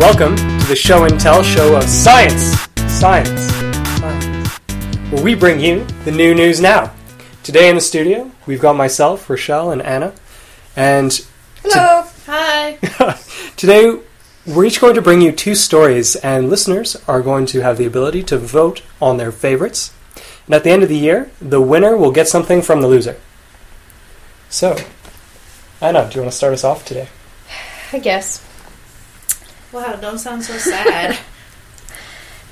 Welcome to the Show and Tell show of science, science, science, where we bring you the new news now. Today in the studio, we've got myself, Rachelle, and Anna, and Hello. Hi. today we're each going to bring you two stories, and listeners are going to have the ability to vote on their favorites. And at the end of the year, the winner will get something from the loser. So, Anna, do you want to start us off today? I guess. Wow, don't sound so sad.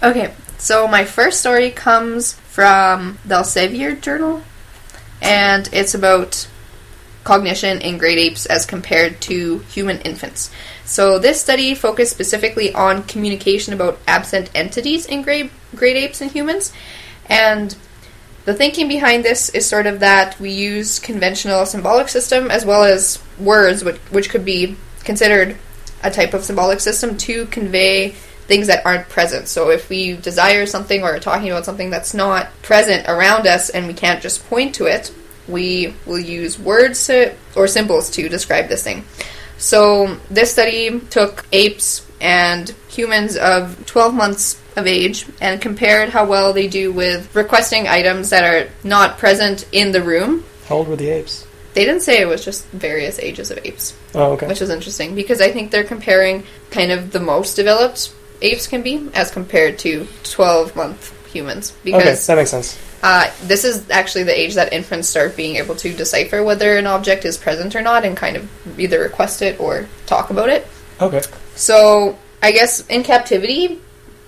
Okay, so my first story comes from the Elsevier Journal, and it's about cognition in great apes as compared to human infants. So this study focused specifically on communication about absent entities in great, great apes and humans, and the thinking behind this is sort of that we use conventional symbolic system as well as words, which, which could be considered a type of symbolic system to convey things that aren't present. So if we desire something or are talking about something that's not present around us and we can't just point to it, we will use words to, or symbols to describe this thing. So this study took apes and humans of 12 months of age and compared how well they do with requesting items that are not present in the room. How old were the apes? They didn't say it was just various ages of apes Oh, okay. which is interesting because I think they're comparing kind of the most developed apes can be as compared to 12 month humans Okay, because that makes sense. uh, this is actually the age that infants start being able to decipher whether an object is present or not and kind of either request it or talk about it. Okay. So I guess in captivity,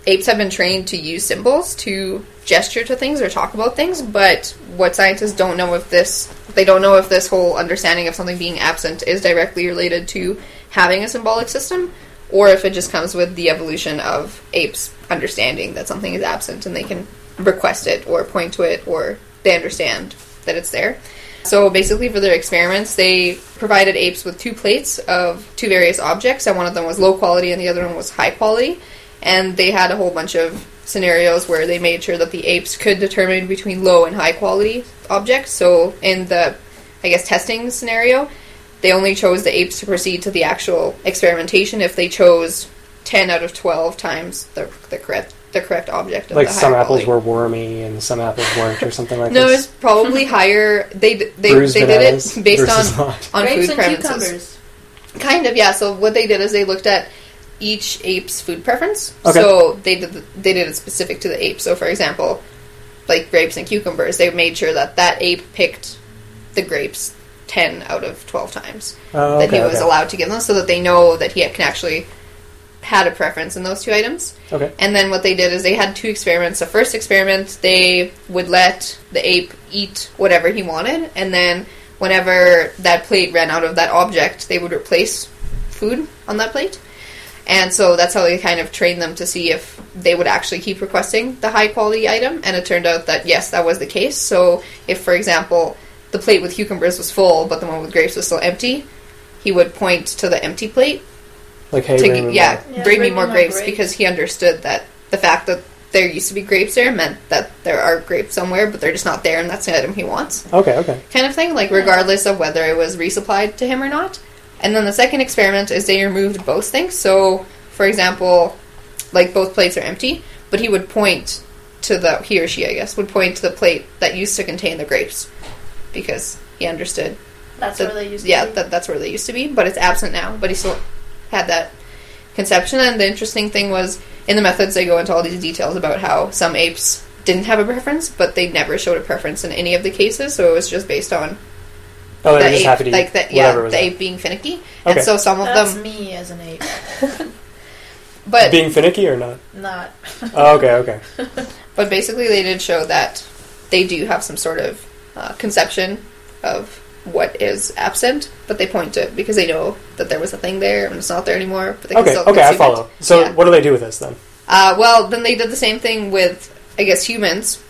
apes have been trained to use symbols to gesture to things or talk about things, but what scientists don't know if this they don't know if this whole understanding of something being absent is directly related to having a symbolic system or if it just comes with the evolution of apes understanding that something is absent and they can request it or point to it or they understand that it's there. So basically, for their experiments, they provided apes with two plates of two various objects, and one of them was low quality and the other one was high quality. And they had a whole bunch of scenarios where they made sure that the apes could determine between low and high quality objects. So in the, I guess, testing scenario, they only chose the apes to proceed to the actual experimentation if they chose 10 out of 12 times the, the correct the correct object of Like the some apples quality. were wormy and some apples weren't, or something like that No, this. it's probably higher. They they Bruised they did it based on not. on Grapes food and preferences. cucumbers. Kind of, yeah. So what they did is they looked at each ape's food preference. Okay. So they did the, they did it specific to the ape. So for example, like grapes and cucumbers, they made sure that that ape picked the grapes ten out of twelve times Oh, that he was okay. allowed to give them, so that they know that he can actually had a preference in those two items. Okay. And then what they did is they had two experiments. The first experiment, they would let the ape eat whatever he wanted, and then whenever that plate ran out of that object, they would replace food on that plate. And so that's how they kind of trained them to see if they would actually keep requesting the high quality item. And it turned out that yes, that was the case. So if, for example, the plate with cucumbers was full, but the one with grapes was still empty, he would point to the empty plate Like, hey, to bring g- yeah. Yeah, bring me more me more grapes, grapes. because he understood that the fact that there used to be grapes there meant that there are grapes somewhere, but they're just not there, and that's the item he wants, Okay, okay. kind of thing. Like regardless of whether it was resupplied to him or not. And then the second experiment is they removed both things. So, for example, like both plates are empty, but he would point to the he or she, I guess, would point to the plate that used to contain the grapes because he understood That's that- where they used yeah, to be. that, that's where they used to be, but it's absent now. But he still had that conception. And the interesting thing was in the methods they go into all these details about how some apes didn't have a preference, but they never showed a preference in any of the cases. So it was just based on Oh, the they're just ape, happy to like eat the, whatever yeah, was the there. ape being finicky. Okay. And so some of That's them, me as an ape. but Being finicky or not? Not. Oh, okay, okay. but basically they did show that they do have some sort of uh, conception of what is absent, but they point to it because they know that there was a thing there and it's not there anymore. But they can Okay, still okay, I consume it. follow. So, Yeah. what do they do with this then? Uh, well, then they did the same thing with, I guess, humans,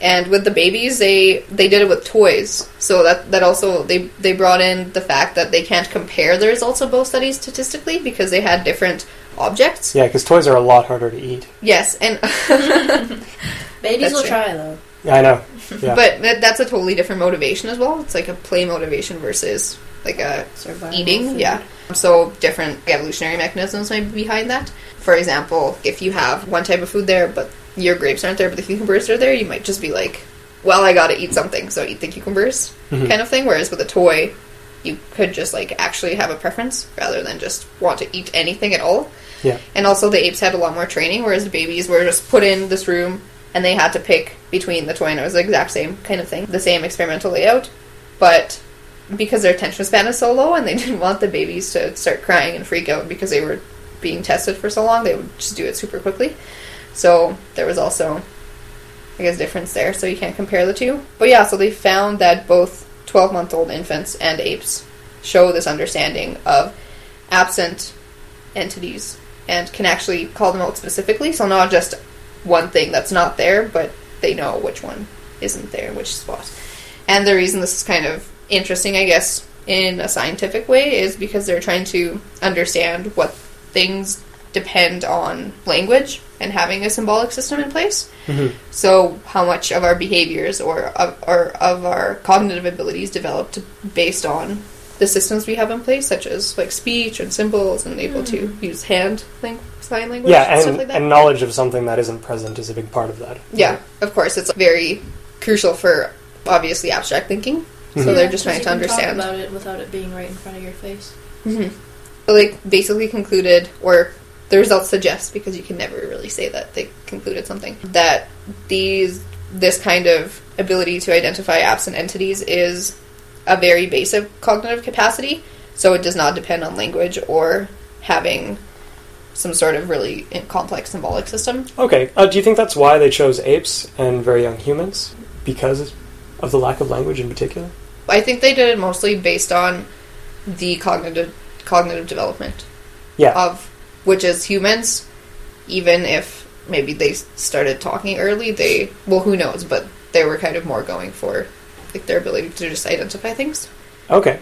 and with the babies, they they did it with toys. So that that also they they brought in the fact that they can't compare the results of both studies statistically because they had different objects. Yeah, because toys are a lot harder to eat. Yes, and Babies will true. try though. Yeah, I know. Yeah. but that, that's a totally different motivation as well. It's like a play motivation versus like a Survival eating. food. Yeah. So different evolutionary mechanisms might be behind that. For example, if you have one type of food there, but your grapes aren't there, but the cucumbers are there, you might just be like, "Well, I gotta eat something, so eat the cucumbers," Mhm. kind of thing. Whereas with a toy, you could just like actually have a preference rather than just want to eat anything at all. Yeah. And also, the apes had a lot more training, whereas the babies were just put in this room and they had to pick between the toy, and it was the exact same kind of thing, the same experimental layout. But because their attention span is so low and they didn't want the babies to start crying and freak out because they were being tested for so long, they would just do it super quickly. So there was also, I guess, difference there. So you can't compare the two. But yeah, so they found that both 12 month old infants and apes show this understanding of absent entities and can actually call them out specifically. So not just one thing that's not there, but they know which one isn't there, which spot. And the reason this is kind of interesting, I guess, in a scientific way is because they're trying to understand what things depend on language and having a symbolic system in place. Mhm. So, how much of our behaviors or of, or of our cognitive abilities developed based on the systems we have in place, such as like speech and symbols, and able to use hand lang- sign language, Yeah, and stuff and, like that. and knowledge of something that isn't present is a big part of that. Yeah, of course, it's very crucial for obviously abstract thinking. So Mhm. they're just trying trying 'cause to can understand. talk about it without it being right in front of your face. hmm But like basically concluded, or the results suggest, because you can never really say that they concluded something, that these this kind of ability to identify absent entities is a very basic cognitive capacity. So it does not depend on language or having some sort of really complex symbolic system. Okay, uh, do you think that's why they chose apes and very young humans? Because of the lack of language in particular? I think they did it mostly based on the cognitive cognitive development Yeah. of which is humans. Even if maybe they started talking early, they well, who knows? But they were kind of more going for like their ability to just identify things. Okay.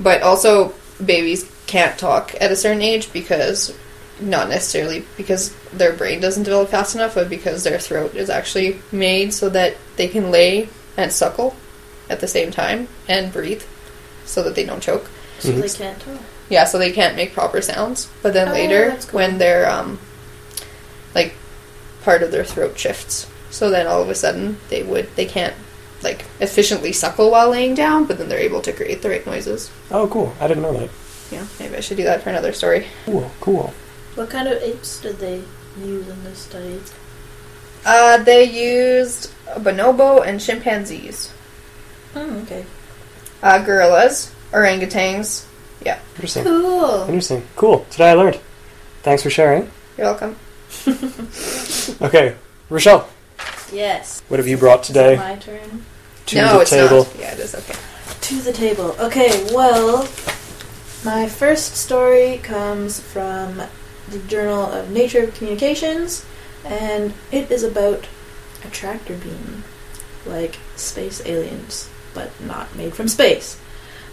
But also, babies can't talk at a certain age because not necessarily because their brain doesn't develop fast enough, but because their throat is actually made so that they can lay and suckle at the same time and breathe so that they don't choke. So Mhm. they can't talk. Yeah, so they can't make proper sounds. But then Oh, later, cool. when their um, like part of their throat shifts, so then all of a sudden they would they can't like efficiently suckle while laying down, but then they're able to create the right noises. Oh, cool. I didn't know that. Yeah, maybe I should do that for another story. Cool, cool. What kind of apes did they use in this study? Uh, they used bonobo and chimpanzees, Oh, okay. uh, gorillas, orangutans. Interesting. Cool. Interesting. Cool. Today I learned. Thanks for sharing. You're welcome. Okay, Rachelle, Yes. what have you brought Is it today my turn. to no, the it's table? not. Yeah, it is okay. To the table. Okay, well, my first story comes from the Journal of Nature Communications, and it is about a tractor beam, like space aliens, but not made from space.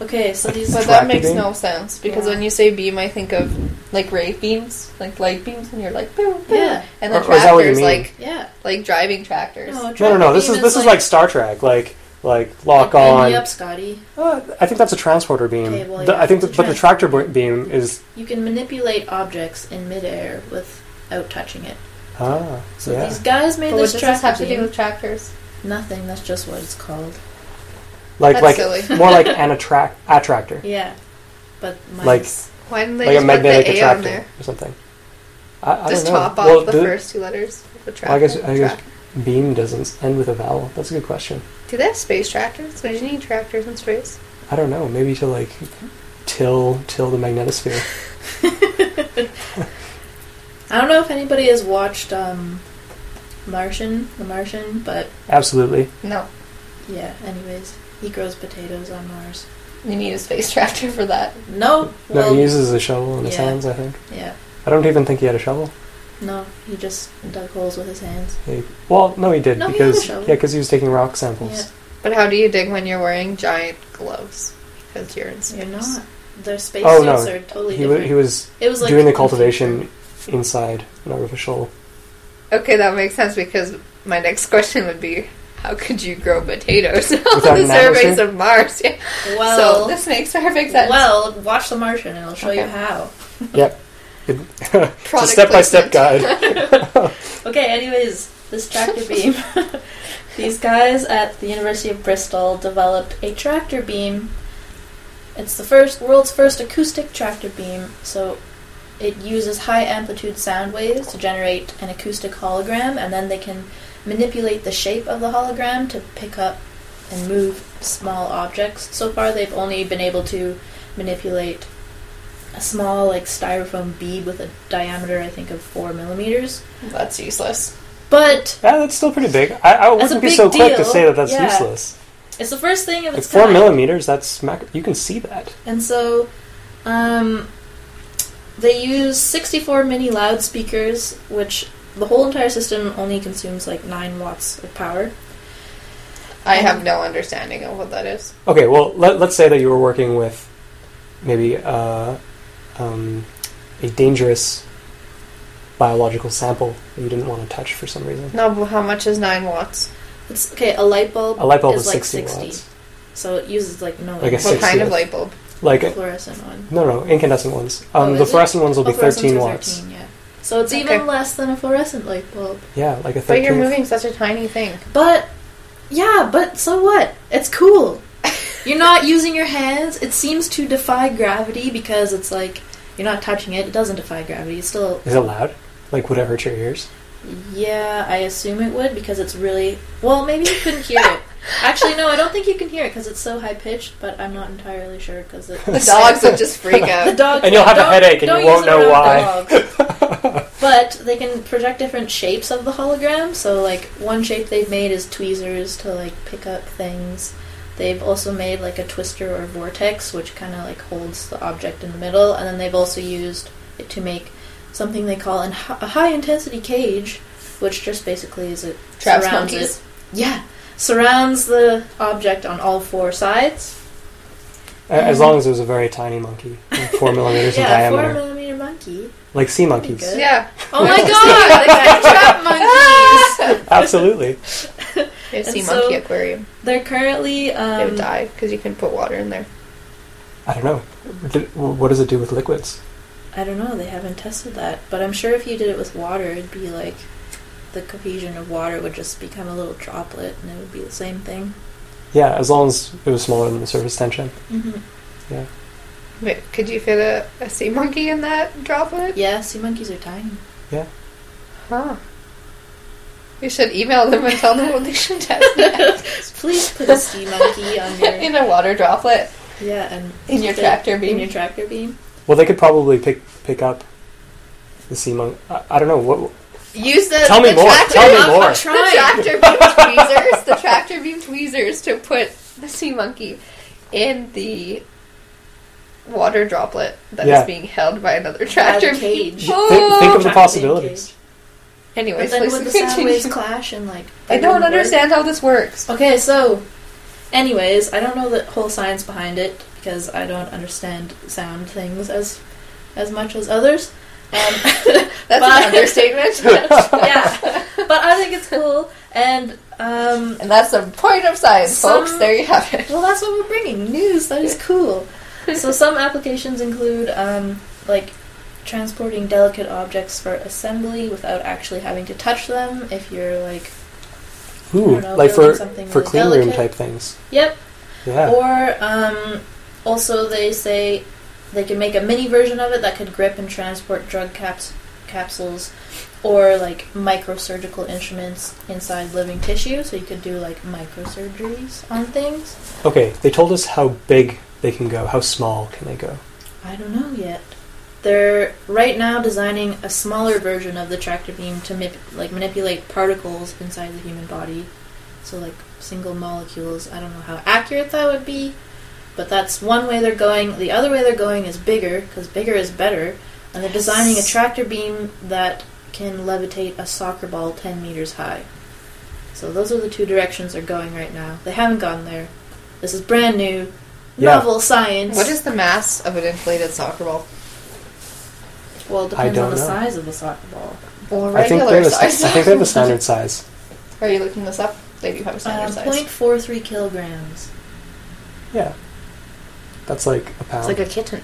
Okay, so these. But that makes beam? no sense because Yeah. when you say beam, I think of like ray beams, like light beams, and you're like, boom, boom. Yeah. And then Or- or is that what you tractors, mean? like Yeah. like driving tractors. No, a No, no, no. This is this is like Star Trek. Like like lock Beam on. me up, Scotty. Uh, I think that's a transporter beam. Okay, well, The- I think, it's that, a but the tractor beam is You can manipulate objects in midair without touching it. ah So yeah. these guys made But what this does tractor this have to do with tractors? Nothing. That's just what it's called. Like That's like silly. more like an attract attractor, Yeah, but Like- Why didn't they like a just put magnetic the A on attractor there? or something. I, I Just don't know. top off Well, the do- first two letters of the. Well, I guess I guess Track. beam doesn't end with a vowel. That's a good question. Do they have space tractors? Do you need tractors in space? I don't know. Maybe to like till till the magnetosphere. I don't know if anybody has watched um, Martian, The Martian, but Absolutely. No, yeah. Anyways, he grows potatoes on Mars. you need a space tractor for that. No, No, well, he uses a shovel in his yeah. hands. I think. yeah, I don't even think he had a shovel. no, he just dug holes with his hands. He, well, no, he did No, he had a because shovel. yeah, because he was taking rock samples. Yeah, But how do you dig when you're wearing giant gloves? Because you're in space. you're not. Their space Oh, no. suits are totally He, wa different. he was it was like doing the cultivation form. inside an artificial. Okay, that makes sense because my next question would be how could you grow potatoes on the surface of Mars? Yeah. Well, so this makes perfect sense. well, watch The Martian, and I'll show you how. Yep. It's a step by step guide. Okay, anyways, this tractor beam. These guys at the University of Bristol developed a tractor beam. It's the first world's first acoustic tractor beam, so it uses high amplitude sound waves to generate an acoustic hologram and then they can manipulate the shape of the hologram to pick up and move small objects. So far they've only been able to manipulate a small like styrofoam bead with a diameter I think of 4 millimeters. That's useless. But Yeah, that's still pretty big. I, I That's a wouldn't be big so quick to say that that's Yeah. useless. It's the first thing of Like its four kind. millimeters, that's mac- you can see that. And so, um, they use 64 mini loudspeakers, which the whole entire system only consumes like 9 watts of power. I Um, have no understanding of what that is. Okay, well, let, let's say that you were working with maybe uh, um, a dangerous biological sample that you didn't want to touch for some reason. No, but how much is nine watts? It's okay, a light bulb A light bulb is, is like 60 60. watts. So it uses like no Like a. What kind of light bulb? Like, fluorescent one. no, no, incandescent ones. Oh, Um, is the it? fluorescent ones will Oh, be 13 watts. 13, yeah. So it's Okay. even less than a fluorescent light bulb. Yeah, like a 13. But you're 13. moving such a tiny thing. But yeah, but so what? It's cool. You're not using your hands. It seems to defy gravity because it's like you're not touching it. It doesn't defy gravity. It's still Is it loud? Like, would it hurt your ears? yeah. I assume it would because it's really well. Maybe you couldn't hear it. Actually, no. I don't think you can hear it because it's so high pitched. But I'm not entirely sure because. The dogs would just freak out. The out. dog And you'll have a headache and you won't know why. but they can project different shapes of the hologram. So, like one shape they've made is tweezers to like pick up things. They've also made like a twister or vortex, which kind of like holds the object in the middle, and then they've also used it to make something they call an, a high intensity cage, which just basically is it Traps surrounds monkeys. it. Yeah, surrounds the object on all four sides. A- As long as it was a very tiny monkey, like four millimeters in yeah, four millimeter monkey. Like sea monkeys. Yeah. Oh my god, they got trap monkeys. Absolutely. A sea And so- monkey aquarium. They're currently They um, would die because you can put water in there. I don't know. What does it do with liquids? I don't know. They haven't tested that, but I'm sure if you did it with water, it'd be like the cohesion of water would just become a little droplet, and it would be the same thing. Yeah, as long as it was smaller than the surface tension. Mm-hmm. Yeah. Wait, could you fit a, a sea monkey in that droplet? Yeah, sea monkeys are tiny. Yeah. Huh. You should email them and tell them what they should test next. Please put a sea monkey on your in a water droplet yeah, and in your fit tractor in beam. your tractor beam. Well, they could probably pick pick up the sea monkey. I, I don't know. What Use the, Tell me the more, Tractor, tell me the tractor beam tweezers. The tractor beam tweezers to put the sea monkey in the water droplet that is Yeah. being held by another tractor the beam. cage. think, think of the possibilities. cage. Anyways, But then please would the sound waves clash and like? I don't wouldn't work? understand how this works. Okay, so, anyways, I don't know the whole science behind it because I don't understand sound things as as much as others. Um, That's But- an understatement. yeah, but I think it's cool, and um, and that's the point of science, Some- folks. There you have it. well, that's what we're bringing news. That is cool. so some applications include um, like transporting delicate objects for assembly without actually having to touch them. If you're like, Ooh, know, like for something for really clean room type things. yep, Yeah. Or um, also, they say they can make a mini version of it that could grip and transport drug caps- capsules, or like microsurgical instruments inside living tissue. So you could do like microsurgeries on things. Okay, they told us how big they can go. How small can they go? I don't know yet. They're right now designing a smaller version of the tractor beam to mip- like manipulate particles inside the human body. So like single molecules. I don't know how accurate that would be, but that's one way they're going. The other way they're going is bigger because bigger is better, and they're designing a tractor beam that can levitate a soccer ball 10 meters high. So those are the two directions they're going right now. They haven't gone there. This is brand new, Yeah. novel science. What is the mass of an inflated soccer ball? Well, it depends on the know. size of the soccer ball. Or I think regular they have a, size? st- I think they have a standard size. Are you looking this up? They do have a standard Um, size. 0.43 kilograms. Yeah. That's like a pound. It's like a kitten.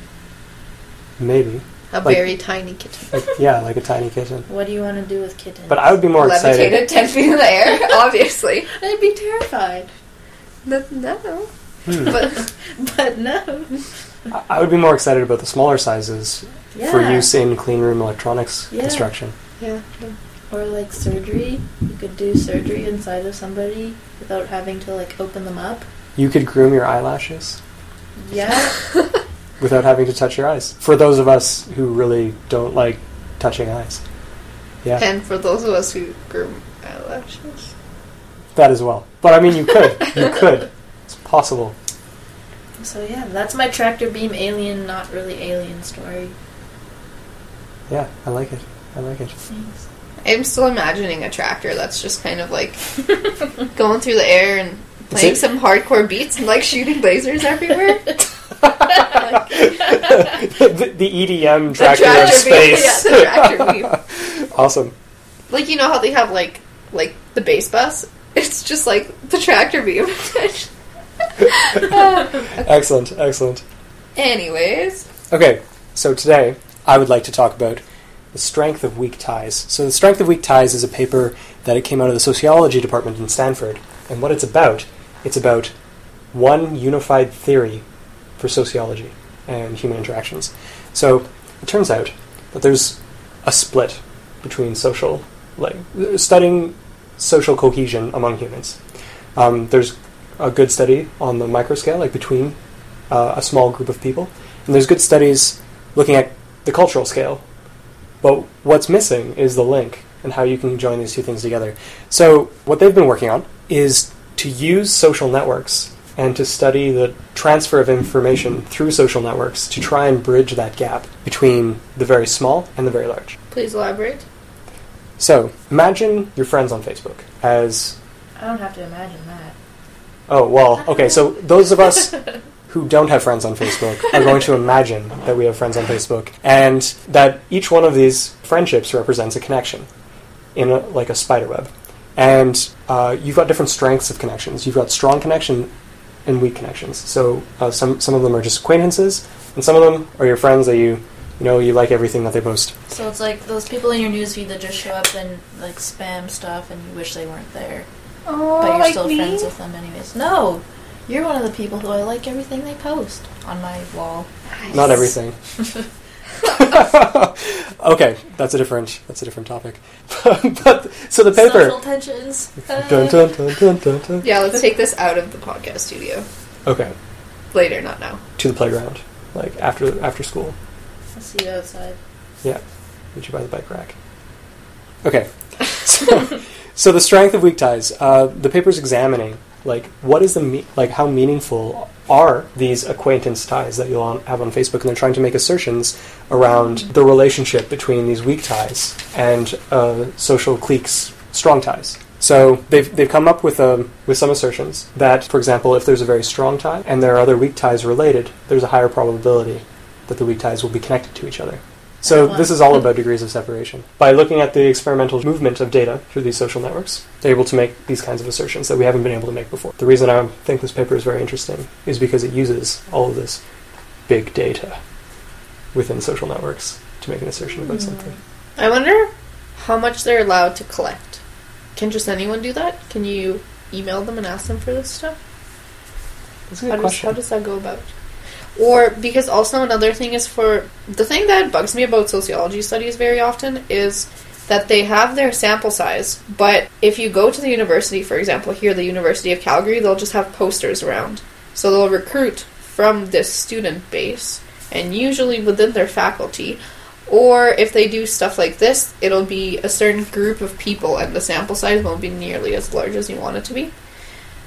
maybe. A Like- very tiny kitten. Like, yeah, like a tiny kitten. What do you want to do with kittens? But I would be more excited. Levitated 10 feet in the air, obviously. I'd be terrified. No. no. Hmm. But But no. I- I would be more excited about the smaller sizes Yeah. for use in clean room electronics Yeah. construction. yeah. Or like surgery. You could do surgery inside of somebody without having to like open them up. You could groom your eyelashes Yeah. without having to touch your eyes. For those of us who really don't like touching eyes. Yeah, And for those of us who groom eyelashes. that as well. But I mean, you could. You could. It's possible. so yeah, that's my tractor beam alien, not really alien story. Yeah, I like it. I like it. Thanks. I'm still imagining a tractor that's just kind of like going through the air and playing some hardcore beats and like shooting lasers everywhere. the, the EDM The tractor of beam, space. yeah, the tractor beam. awesome. Like you know how they have like like the bass bus? It's just like the tractor beam. Excellent. Excellent. Anyways, Okay, so today I would like to talk about the strength of weak ties. So, the strength of weak ties is a paper that it came out of the sociology department in Stanford, and what it's about, it's about one unified theory for sociology and human interactions. So, it turns out that there's a split between social, like studying social cohesion among humans. Um, there's a good study on the micro scale, like between uh, a small group of people, and there's good studies looking at the cultural scale. But what's missing is the link and how you can join these two things together. So, what they've been working on is to use social networks and to study the transfer of information through social networks to try and bridge that gap between the very small and the very large. please elaborate. So, imagine your friends on Facebook as I don't have to imagine that. Oh, well, okay, so those of us who don't have friends on Facebook are going to imagine that we have friends on Facebook and that each one of these friendships represents a connection in a, like a spider web. And uh, you've got different strengths of connections. You've got strong connection and weak connections. So uh, some, some of them are just acquaintances, and some of them are your friends that you, you know, you like everything that they post. So it's like those people in your newsfeed that just show up and like spam stuff, and you wish they weren't there, Oh, but you're still friends with them anyways. No, you're one of the people who I like everything they post on my wall. Not everything. okay, that's a different that's a different topic. but so the paper. Social tensions. Dun, dun, dun, dun, dun, dun. Yeah, let's take this out of the podcast studio Okay, later, not now. to the playground, like after after school. I'll see you outside. Yeah, meet you by the bike rack. Okay, so, so the strength of weak ties. Uh, the paper's examining like what is the me- like how meaningful are these acquaintance ties that you'll on, have on Facebook, and they're trying to make assertions around the relationship between these weak ties and uh, social cliques strong ties. So they've, they've come up with um, with some assertions that, for example, if there's a very strong tie and there are other weak ties related, there's a higher probability that the weak ties will be connected to each other. So this is all about degrees of separation. By looking at the experimental movement of data through these social networks, they're able to make these kinds of assertions that we haven't been able to make before. The reason I think this paper is very interesting is because it uses all of this big data within social networks to make an assertion about Hmm. something. I wonder how much they're allowed to collect. Can just anyone do that? Can you email them and ask them for this stuff? That's a How good does, question. how does that go about? Or because also another thing is for the thing that bugs me about sociology studies very often is that they have their sample size, but if you go to the university, for example, here the University of Calgary, they'll just have posters around. So they'll recruit from this student base and usually within their faculty. Or if they do stuff like this, it'll be a certain group of people and the sample size won't be nearly as large as you want it to be.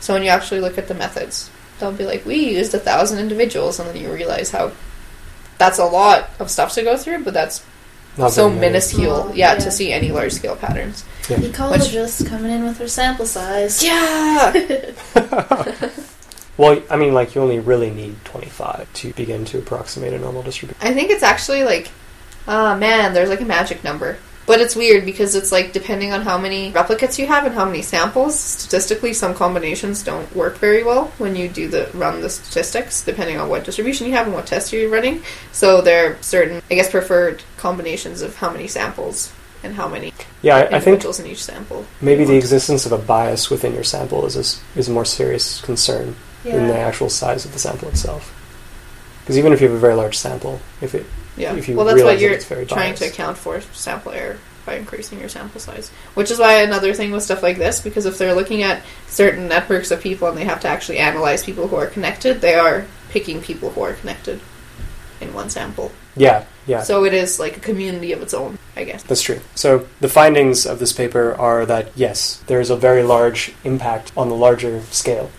So when you actually look at the methods, they'll be like, we used a thousand individuals, and then you realize how that's a lot of stuff to go through, but that's Not so minuscule, yeah, yeah. to see any large scale patterns. Ecologists coming in with their sample size. Yeah! Well, I mean, like you only really need 25 to begin to approximate a normal distribution. I think it's actually like, ah man, there's like a magic number. But it's weird because it's like depending on how many replicates you have and how many samples, statistically some combinations don't work very well when you do the run the statistics, depending on what distribution you have and what test you're running. So there are certain I guess preferred combinations of how many samples and how many Yeah, I, I think individuals in each sample. maybe the existence of a bias within your sample is a, s- is a more serious concern than the actual size of the sample itself. Because even if you have a very large sample, if it Yeah. if you well, that's what you're very trying to account for sample error by increasing your sample size. Which is why another thing with stuff like this, because if they're looking at certain networks of people and they have to actually analyze people who are connected, they are picking people who are connected in one sample. yeah, yeah. So it is like a community of its own, I guess. That's true. So the findings of this paper are that yes, there is a very large impact on the larger scale,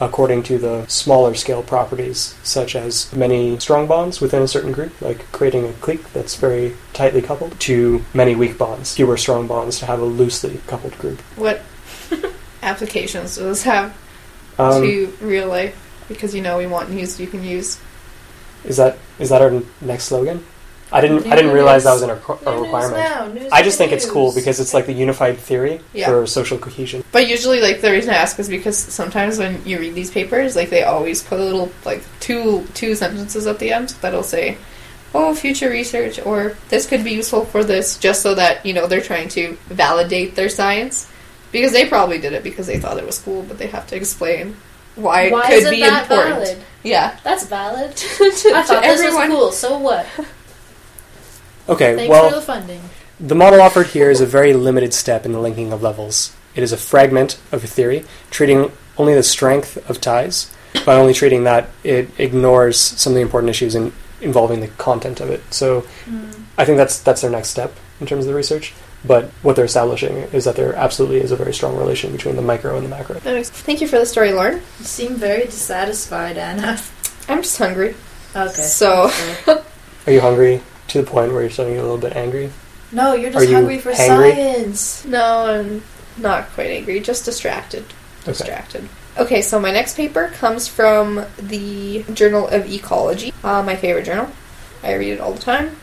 according to the smaller scale properties, such as many strong bonds within a certain group, like creating a clique that's very tightly coupled, to many weak bonds, fewer strong bonds to have a loosely coupled group. What applications does this have Um, to real life? Because you know we want news you can use. is that is that our next slogan? I didn't I didn't realize that was an, a, a requirement. News now. News I just in think it's cool because it's like the unified theory Yeah. for social cohesion. But usually, like the reason I ask is because sometimes when you read these papers, like they always put a little like two two sentences at the end that'll say, "Oh, future research," or "This could be useful for this," just so that you know they're trying to validate their science because they probably did it because they thought it was cool, but they have to explain why it Why could isn't be that important. valid? Yeah, That's valid. to, I to thought this was cool. So what? Okay, Thanks well, for the funding. The model offered here is a very limited step in the linking of levels. It is a fragment of a theory, treating only the strength of ties. By only treating that, it ignores some of the important issues in, involving the content of it. So hmm. I think that's that's their next step in terms of the research. But what they're establishing is that there absolutely is a very strong relation between the micro and the macro. Thank you for the story, Lorne. You seem very dissatisfied, Anna. I'm just hungry. Okay. So Are you hungry to the point where you're starting to get a little bit angry? No, you're Are just you hungry for hangry? science. no, I'm not quite angry, just distracted. Okay. distracted. Okay, so my next paper comes from the Journal of Ecology, uh, my favorite journal. I read it all the time.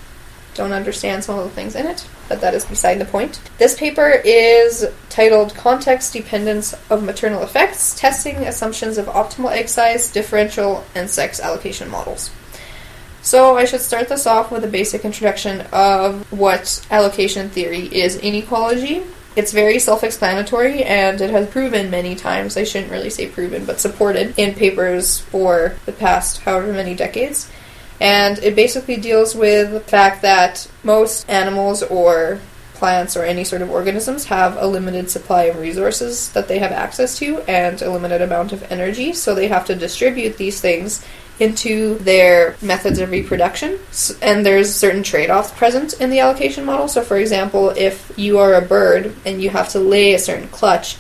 Don't understand some of the things in it, but that is beside the point. This paper is titled Context Dependence of Maternal Effects Testing Assumptions of Optimal Egg Size, Differential, and Sex Allocation Models. So, I should start this off with a basic introduction of what allocation theory is in ecology it's very self explanatory and it has proven many times, I shouldn't really say proven, but supported in papers for the past however many decades. And it basically deals with the fact that most animals or plants or any sort of organisms have a limited supply of resources that they have access to and a limited amount of energy, so they have to distribute these things into their methods of reproduction. And there's certain trade offs present in the allocation model. So, for example, if you are a bird and you have to lay a certain clutch,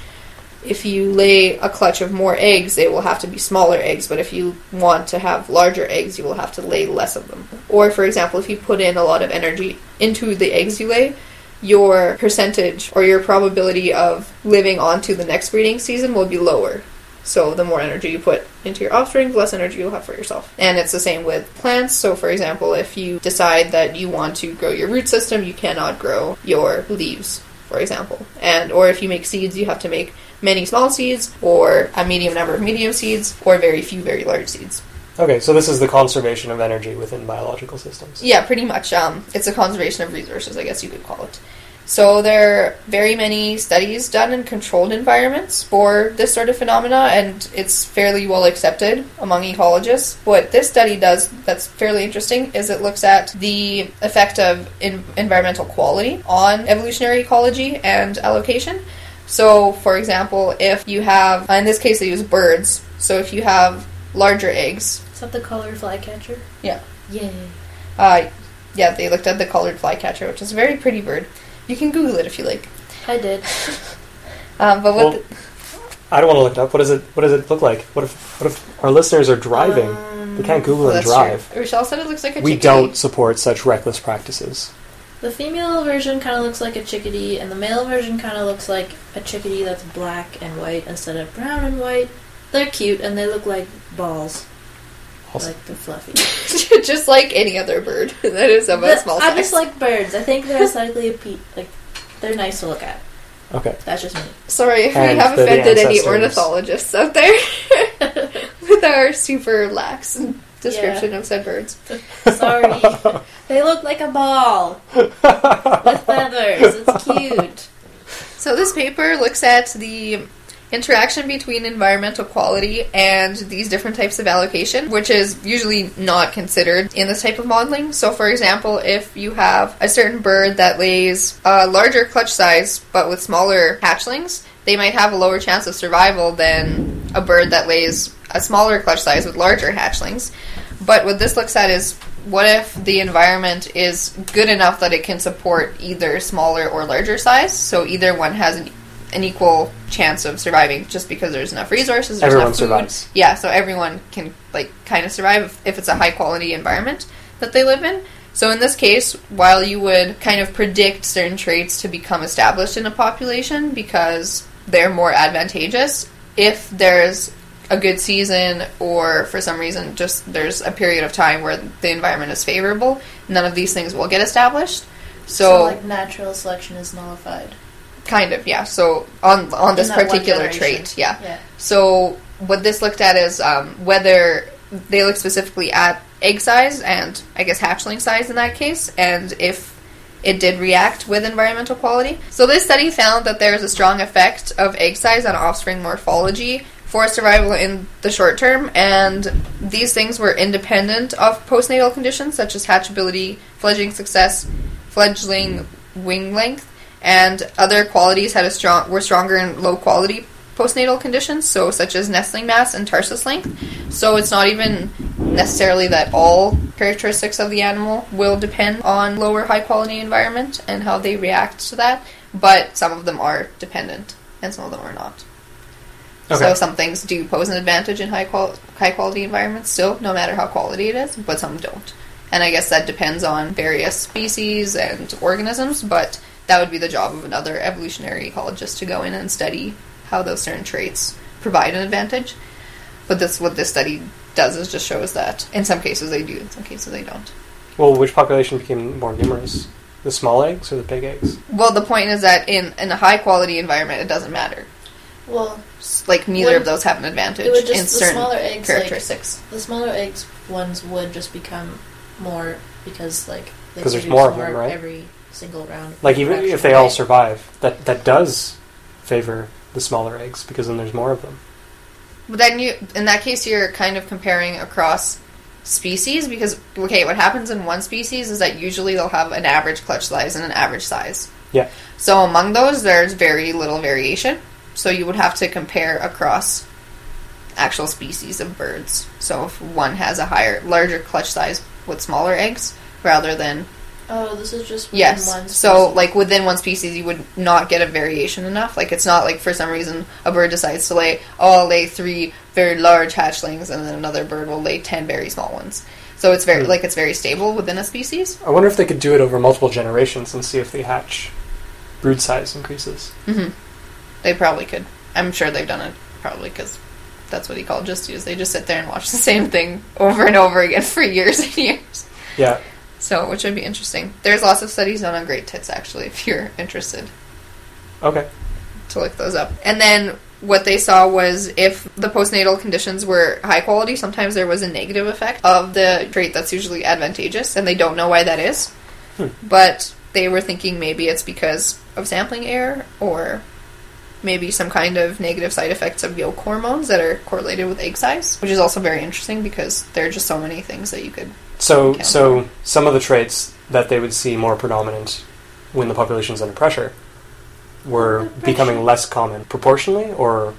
if you lay a clutch of more eggs, they will have to be smaller eggs, but if you want to have larger eggs, you will have to lay less of them. Or, for example, if you put in a lot of energy into the eggs you lay, your percentage or your probability of living on to the next breeding season will be lower. So the more energy you put into your offspring, the less energy you'll have for yourself. And it's the same with plants. So for example, if you decide that you want to grow your root system, you cannot grow your leaves, for example. And or if you make seeds, you have to make many small seeds or a medium number of medium seeds or very few very large seeds. Okay, so this is the conservation of energy within biological systems. Yeah, pretty much. Um, it's a conservation of resources, I guess you could call it. So there are very many studies done in controlled environments for this sort of phenomena, and it's fairly well accepted among ecologists. What this study does that's fairly interesting is it looks at the effect of in- environmental quality on evolutionary ecology and allocation. So, for example, if you have, in this case, they use birds. So if you have larger eggs, Is that the collared flycatcher? Yeah. Yay. uh, yeah, they looked at the collared flycatcher, which is a very pretty bird. You can Google it if you like. I did. Um, but what Well, I don't want to look it up. What does it What does it look like? What if What if our listeners are driving? Um, they can't Google well, and drive. true. Rachelle said it looks like a We chickadee. don't support such reckless practices. The female version kind of looks like a chickadee, and the male version kind of looks like a chickadee that's black and white instead of brown and white. They're cute, and they look like balls. Also- like the fluffy. just like any other bird that is of a But small I size. just like birds. I think they're aesthetically appe- like they're nice to look at. Okay. That's just me. Sorry if we have offended any ornithologists out there with our super lax description of said birds. Sorry, they look like a ball with feathers. It's cute. So this paper looks at the interaction between environmental quality and these different types of allocation, which is usually not considered in this type of modeling. So, for example, if you have a certain bird that lays a larger clutch size but with smaller hatchlings, they might have a lower chance of survival than a bird that lays a smaller clutch size with larger hatchlings. But what this looks at is what if the environment is good enough that it can support either smaller or larger size? So either one has an, an equal chance of surviving just because there's enough resources, there's Everyone enough food. survives. Yeah, so everyone can like kind of survive if, if it's a high quality environment that they live in. So in this case, while you would kind of predict certain traits to become established in a population because they're more advantageous, if there's a good season or for some reason just there's a period of time where the environment is favorable, none of these things will get established. So, like natural selection is nullified. Kind of, yeah. So on on this In that one particular trait, yeah. Yeah. So what this looked at is um, whether they look specifically at egg size and I guess hatchling size in that case, and if it did react with environmental quality. So this study found that there is a strong effect of egg size on offspring morphology for survival in the short term, and these things were independent of postnatal conditions such as hatchability, fledgling success, fledgling wing length, and other qualities had a strong were stronger in low quality postnatal conditions, so such as nestling mass and tarsus length. So it's not even necessarily that all characteristics of the animal will depend on lower high quality environment and how they react to that, but some of them are dependent and some of them are not. Okay. So some things do pose an advantage in high qual- high quality environments still, no matter how quality it is, but some don't. And I guess that depends on various species and organisms, but that would be the job of another evolutionary ecologist to go in and study how those certain traits provide an advantage. But this what this study does is just shows that in some cases they do, in some cases they don't. Well, which population became more numerous? The small eggs or the big eggs? Well, the point is that in, in a high quality environment, it doesn't matter. Well, Like neither of those have an advantage it would just in the certain smaller eggs like characteristics. the smaller eggs ones would just become more because like they 'Cause there's produce more of them, right? every single round. Like even if reproduction, they all survive, that that does favor the smaller eggs because then there's more of them. But then you, in that case, you're kind of comparing across species because okay, what happens in one species is that usually they'll have an average clutch size and an average size. Yeah. So among those, there's very little variation. So you would have to compare across actual species of birds. So if one has a higher, larger clutch size with smaller eggs, rather than Oh, this is just within Yes. One So, like within one species, you would not get a variation enough. Like it's not like for some reason a bird decides to lay, oh, I'll lay three very large hatchlings, and then another bird will lay ten very small ones. So it's very Hmm. like it's very stable within a species. I wonder if they could do it over multiple generations and see if the hatch brood size increases. hmm They probably could. I'm sure they've done it probably because that's what ecologists use. They just sit there and watch the same thing over and over again for years and years. Yeah. So, which would be interesting. There's lots of studies done on great tits, actually, if you're interested. Okay. to look those up. And then what they saw was if the postnatal conditions were high quality, sometimes there was a negative effect of the trait that's usually advantageous, and they don't know why that is. Hmm. But they were thinking maybe it's because of sampling error or maybe some kind of negative side effects of yolk hormones that are correlated with egg size, which is also very interesting because there are just so many things that you could. So so some of the traits that they would see more predominant when the population is under pressure were Under pressure. becoming less common proportionally or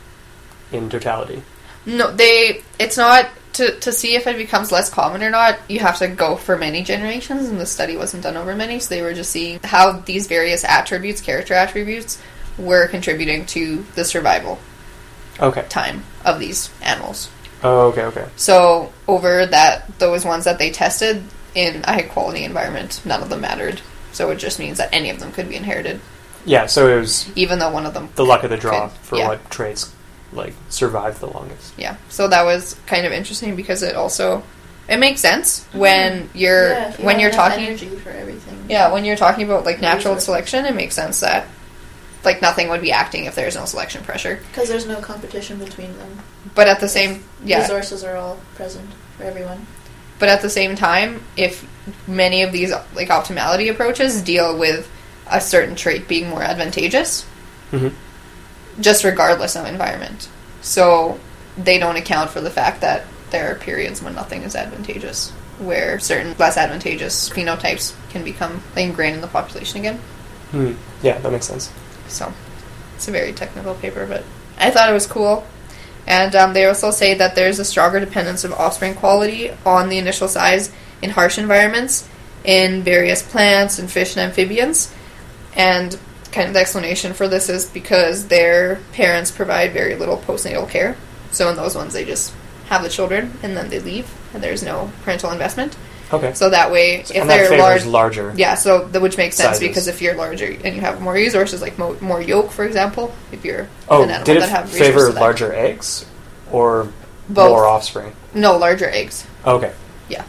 in totality. No, they. It's not to to see if it becomes less common or not. You have to go for many generations, and the study wasn't done over many, so they were just seeing how these various attributes, character attributes, were contributing to the survival Okay. time of these animals. Oh, okay, okay. So over that, those ones that they tested in a high quality environment, none of them mattered. So it just means that any of them could be inherited, Yeah, so it was even though one of them the luck of the draw Could- for yeah. what traits like survived the longest. yeah so that was kind of interesting because it also it makes sense mm-hmm. when you're Yeah, you when you're talking energy for everything. Yeah, when you're talking about like natural Resources. selection, it makes sense that like nothing would be acting if there's no selection pressure. Because there's no competition between them. But at the same yeah, Resources are all present for everyone. but at the same time, if many of these like optimality approaches deal with a certain trait being more advantageous, Mhm. just regardless of environment. So they don't account for the fact that there are periods when nothing is advantageous, where certain less advantageous phenotypes can become ingrained in the population again. Hmm. Yeah, that makes sense. So it's a very technical paper, but I thought it was cool. And um, they also say that there's a stronger dependence of offspring quality on the initial size in harsh environments in various plants and fish and amphibians. And kind of the explanation for this is because their parents provide very little postnatal care. So in those ones, they just have the children and then they leave, and there's no parental investment. Okay. So that way, if and they're large, larger. yeah, so which makes sense Sizes. because if you're larger and you have more resources, like mo- more yolk, for example, if you're Oh, an animal did it that have favor resources that- larger eggs or Both. more offspring? No, larger eggs. Okay. Yeah.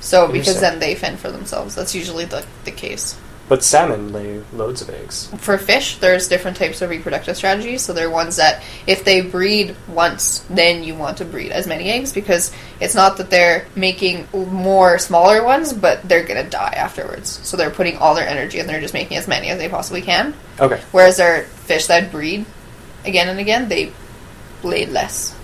So because then they fend for themselves. That's usually the the case. But salmon lay loads of eggs. For fish, there's different types of reproductive strategies. So there are ones that if they breed once, then you want to breed as many eggs because it's not that they're making more smaller ones, but they're gonna die afterwards. So they're putting all their energy and they're just making as many as they possibly can. Okay. Whereas there are fish that breed again and again, they lay less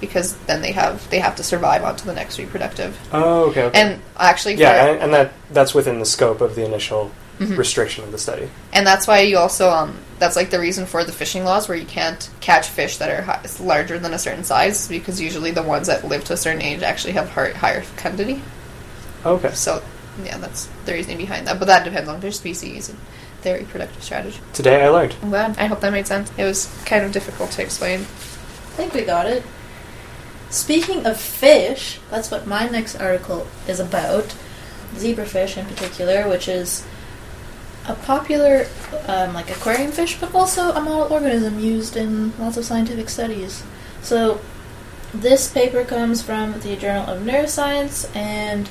because then they have they have to survive onto the next reproductive. Oh, okay. okay. And actually, yeah, and, and that that's within the scope of the initial Mhm. restriction of the study. and that's why you also um that's like the reason for the fishing laws where you can't catch fish that are hi- larger than a certain size because usually the ones that live to a certain age actually have higher, higher fecundity. Okay. So yeah, that's the reasoning behind that. But that depends on their species and their reproductive strategy. Today I learned. I'm glad. I hope that made sense. It was kind of difficult to explain. I think we got it. Speaking of fish, that's what my next article is about. Zebrafish in particular, which is a popular um, like aquarium fish, but also a model organism used in lots of scientific studies. So this paper comes from the Journal of Neuroscience, and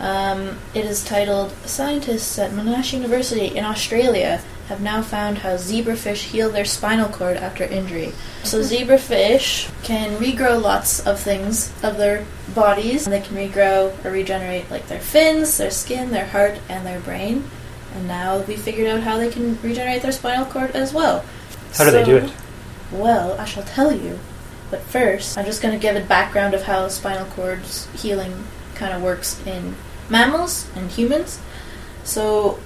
um, it is titled "Scientists at Monash University in Australia have now found how zebrafish heal their spinal cord after injury." So zebrafish can regrow lots of things of their bodies. They can regrow or regenerate like their fins, their skin, their heart, and their brain. And now we figured out how they can regenerate their spinal cord as well. How do they do it? Well, I shall tell you. But first, I'm just going to give a background of how spinal cord healing kind of works in mammals and humans. So,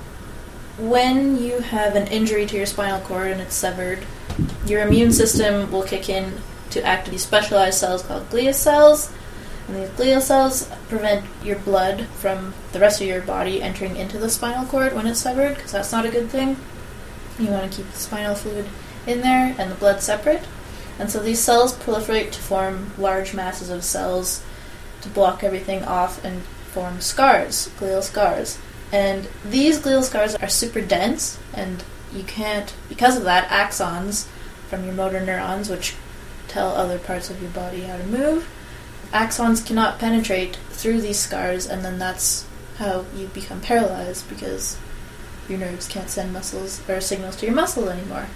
when you have an injury to your spinal cord and it's severed, your immune system will kick in to activate these specialized cells called glia cells. And these glial cells prevent your blood from the rest of your body entering into the spinal cord when it's severed, because that's not a good thing. You want to keep the spinal fluid in there and the blood separate. And so these cells proliferate to form large masses of cells to block everything off and form scars, glial scars. And these glial scars are super dense, and you can't, because of that, axons from your motor neurons, which tell other parts of your body how to move, axons cannot penetrate through these scars, and then that's how you become paralyzed because your nerves can't send muscles or signals to your muscle anymore.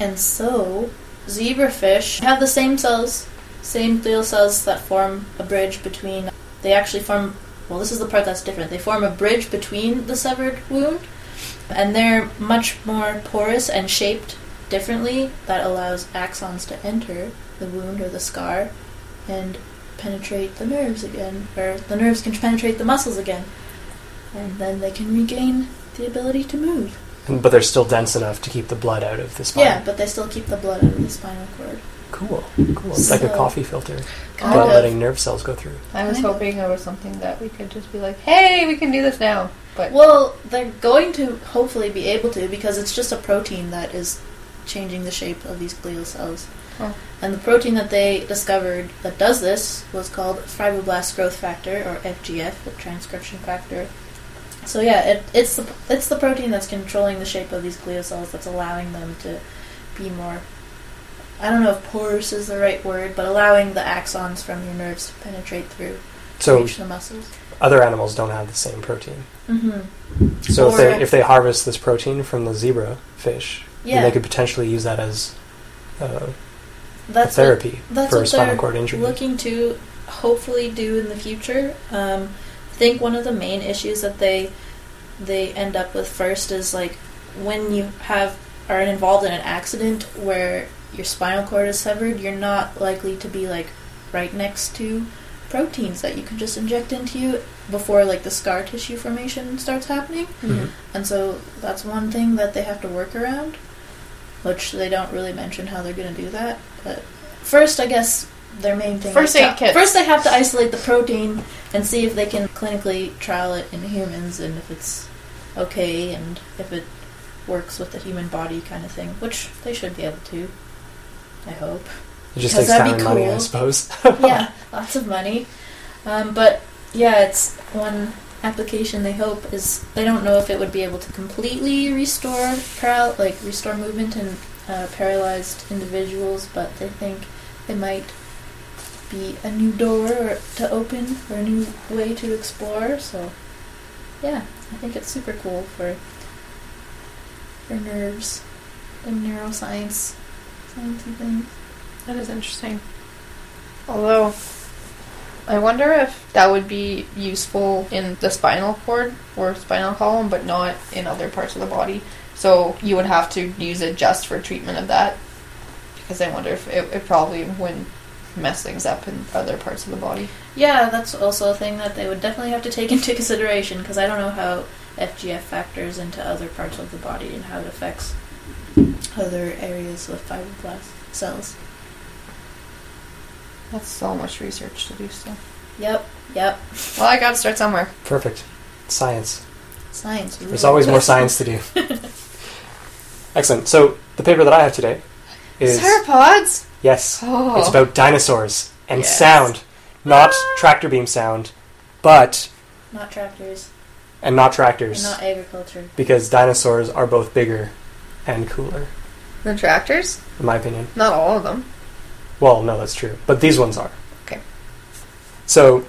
And so, zebrafish have the same cells, same glial cells that form a bridge between. They actually form. Well, this is the part that's different. They form a bridge between the severed wound, and they're much more porous and shaped differently. That allows axons to enter the wound or the scar and penetrate the nerves again, or the nerves can penetrate the muscles again, and then they can regain the ability to move. But they're still dense enough to keep the blood out of the spine. Yeah, but they still keep the blood out of the spinal cord. Cool. Cool. It's like a coffee filter, Kind but of. letting nerve cells go through. I was Kind hoping there was something that we could just be like, "Hey, we can do this now." But Well, they're going to hopefully be able to because it's just a protein that is changing the shape of these glial cells. Oh. And the protein that they discovered that does this was called fibroblast growth factor, or FGF, the transcription factor. So yeah, it, it's the it's the protein that's controlling the shape of these glial cells that's allowing them to be more. I don't know if porous is the right word, but allowing the axons from your nerves to penetrate through. So reach the muscles. other animals don't have the same protein. Mm-hmm. So if they if they harvest this protein from the zebra fish, then Yeah, they could potentially use that as uh, a that's what, therapy that's for what spinal cord injury. looking to hopefully do in the future. Um, I think one of the main issues that they they end up with first is like when you have are involved in an accident where your spinal cord is severed, you're not likely to be like right next to proteins that you can just inject into you before like the scar tissue formation starts happening. Mhm. And so that's one thing that they have to work around, which they don't really mention how they're going to do that. But first, I guess their main thing First is aid to- First, they have to isolate the protein and see if they can clinically trial it in humans and if it's okay and if it works with the human body, kind of thing. Which they should be able to. I hope. It just Because takes that'd time be and money, I cool. suppose. yeah, lots of money. Um, but yeah, it's one application they hope is they don't know if it would be able to completely restore paral- like restore movement in uh, paralyzed individuals, but they think it might be a new door to open or a new way to explore. So yeah, I think it's super cool for for nerves and neuroscience, sciencey things. That is interesting. Although, I wonder if that would be useful in the spinal cord or spinal column, but not in other parts of the body. So you would have to use it just for treatment of that. Because I wonder if it, it probably wouldn't mess things up in other parts of the body. Yeah, that's also a thing that they would definitely have to take into consideration because I don't know how FGF factors into other parts of the body and how it affects other areas of fibroblast cells. That's so much research to do still. Yep, yep. Well, I gotta start somewhere. Perfect. Science. Science. There's always more science to do. Excellent. So the paper that I have today is Sauropods! yes, Oh. it's about dinosaurs and Yes. sound, not tractor beam sound, but Not tractors and not and tractors not agriculture. because dinosaurs are both bigger and cooler, The tractors? in my opinion. Not all of them. Well, no, that's true, but these ones are. Okay. So,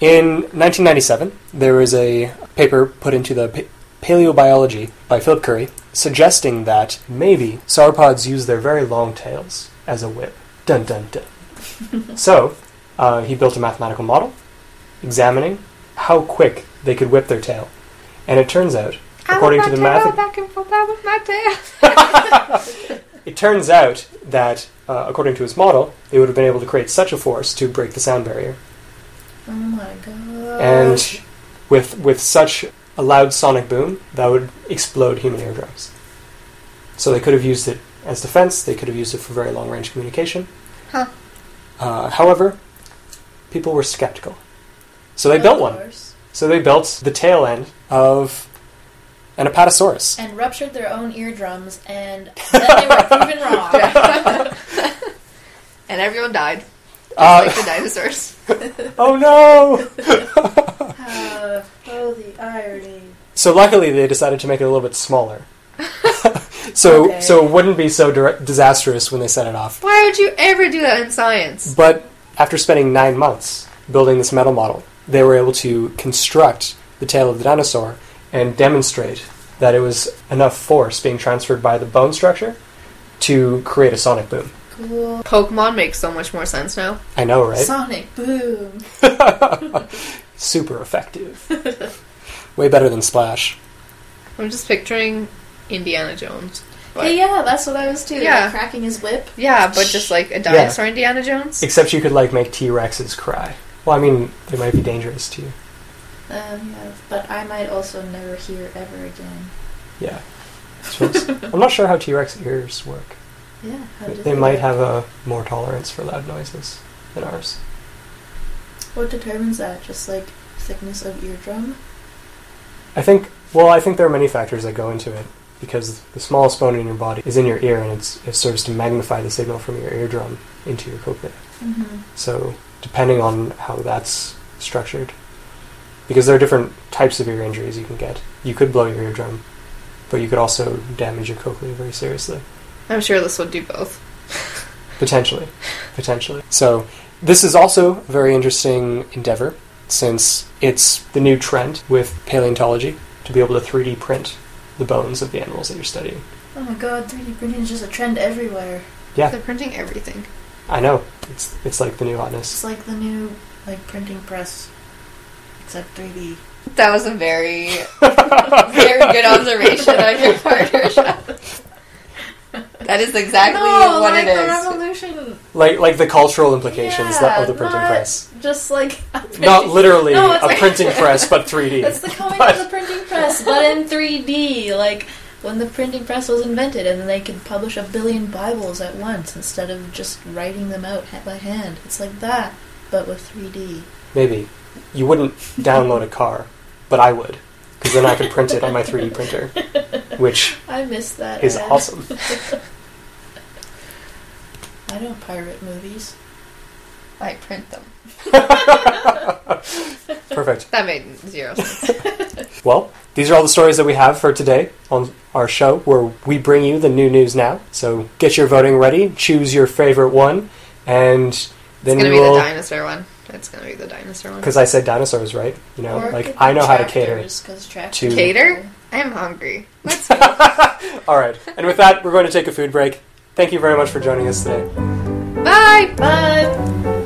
in 1997, there was a paper put into the pa- Paleobiology by Philip Currie suggesting that maybe sauropods use their very long tails as a whip. Dun dun dun. so, uh, he built a mathematical model examining how quick they could whip their tail. And it turns out, according to the math, back and forth with my tail. it turns out that, uh, according to his model, they would have been able to create such a force to break the sound barrier. Oh my god. and with with such a loud sonic boom that would explode human eardrums. So they could have used it as defense. They could have used it for very long range communication. Huh. Uh, however, people were skeptical, so they built one. So they built the tail end of an apatosaurus. And ruptured their own eardrums, and then they were proven wrong. and everyone died. Just Uh, like the dinosaurs. oh no! Uh, oh, the irony. So luckily, they decided to make it a little bit smaller. so Okay. so it wouldn't be so dir- disastrous when they set it off. Why would you ever do that in science? But after spending nine months building this metal model, they were able to construct the tail of the dinosaur and demonstrate that it was enough force being transferred by the bone structure to create a sonic boom. Cool. Pokemon makes so much more sense now. I know, right? Sonic boom. Super effective. Way better than Splash. I'm just picturing Indiana Jones. But- Hey, yeah, that's what I was too. Yeah. like cracking his whip. Yeah, but just like a dinosaur Indiana Jones. Except you could like make T Rexes cry. Well, I mean, they might be dangerous to you. Um, but I might also never hear ever again. Yeah. Suppose. I'm not sure how T Rex ears work. Yeah, how does They might work? have a more tolerance for loud noises than ours. What determines that? Just like thickness of eardrum. I think. Well, I think there are many factors that go into it because the smallest bone in your body is in your ear, and it's, it serves to magnify the signal from your eardrum into your cochlea. Mm-hmm. So, depending on how that's structured, because there are different types of ear injuries you can get. You could blow your eardrum, but you could also damage your cochlea very seriously. I'm sure this would do both. Potentially. Potentially. So, this is also a very interesting endeavor since it's the new trend with paleontology to be able to 3D print the bones of the animals that you're studying. Oh my god, 3D printing is just a trend everywhere. Yeah. They're printing everything. I know it's it's like the new hotness. It's like the new like printing press, except 3D. That was a very, very good observation on your part, Risha. That is exactly no, what like it the revolution. Like like the cultural implications that- of the printing not press. Just like a printing- Not literally No, it's a like- printing press, but 3D. It's the coming But- of the printing press, but in 3D. Like when the printing press was invented, and they could publish a billion Bibles at once instead of just writing them out ha- by hand. It's like that, but with 3D. Maybe you wouldn't download a car, but I would, because then I could print it on my 3D printer, which I miss that. is Ed. awesome. I don't pirate movies. I print them. Perfect. That made zero sense. Well, these are all the stories that we have for today on our show, where we bring you the new news now. So get your voting ready, choose your favorite one, and It's then gonna we be the will. dinosaur one. It's gonna be the dinosaur one. Because I said dinosaurs, right? You know, Or it like be I know how to cater. tractors, 'cause tractors to- Cater? I'm hungry. Let's all right, and with that, we're going to take a food break. Thank you very much for joining us today. bye. Bye.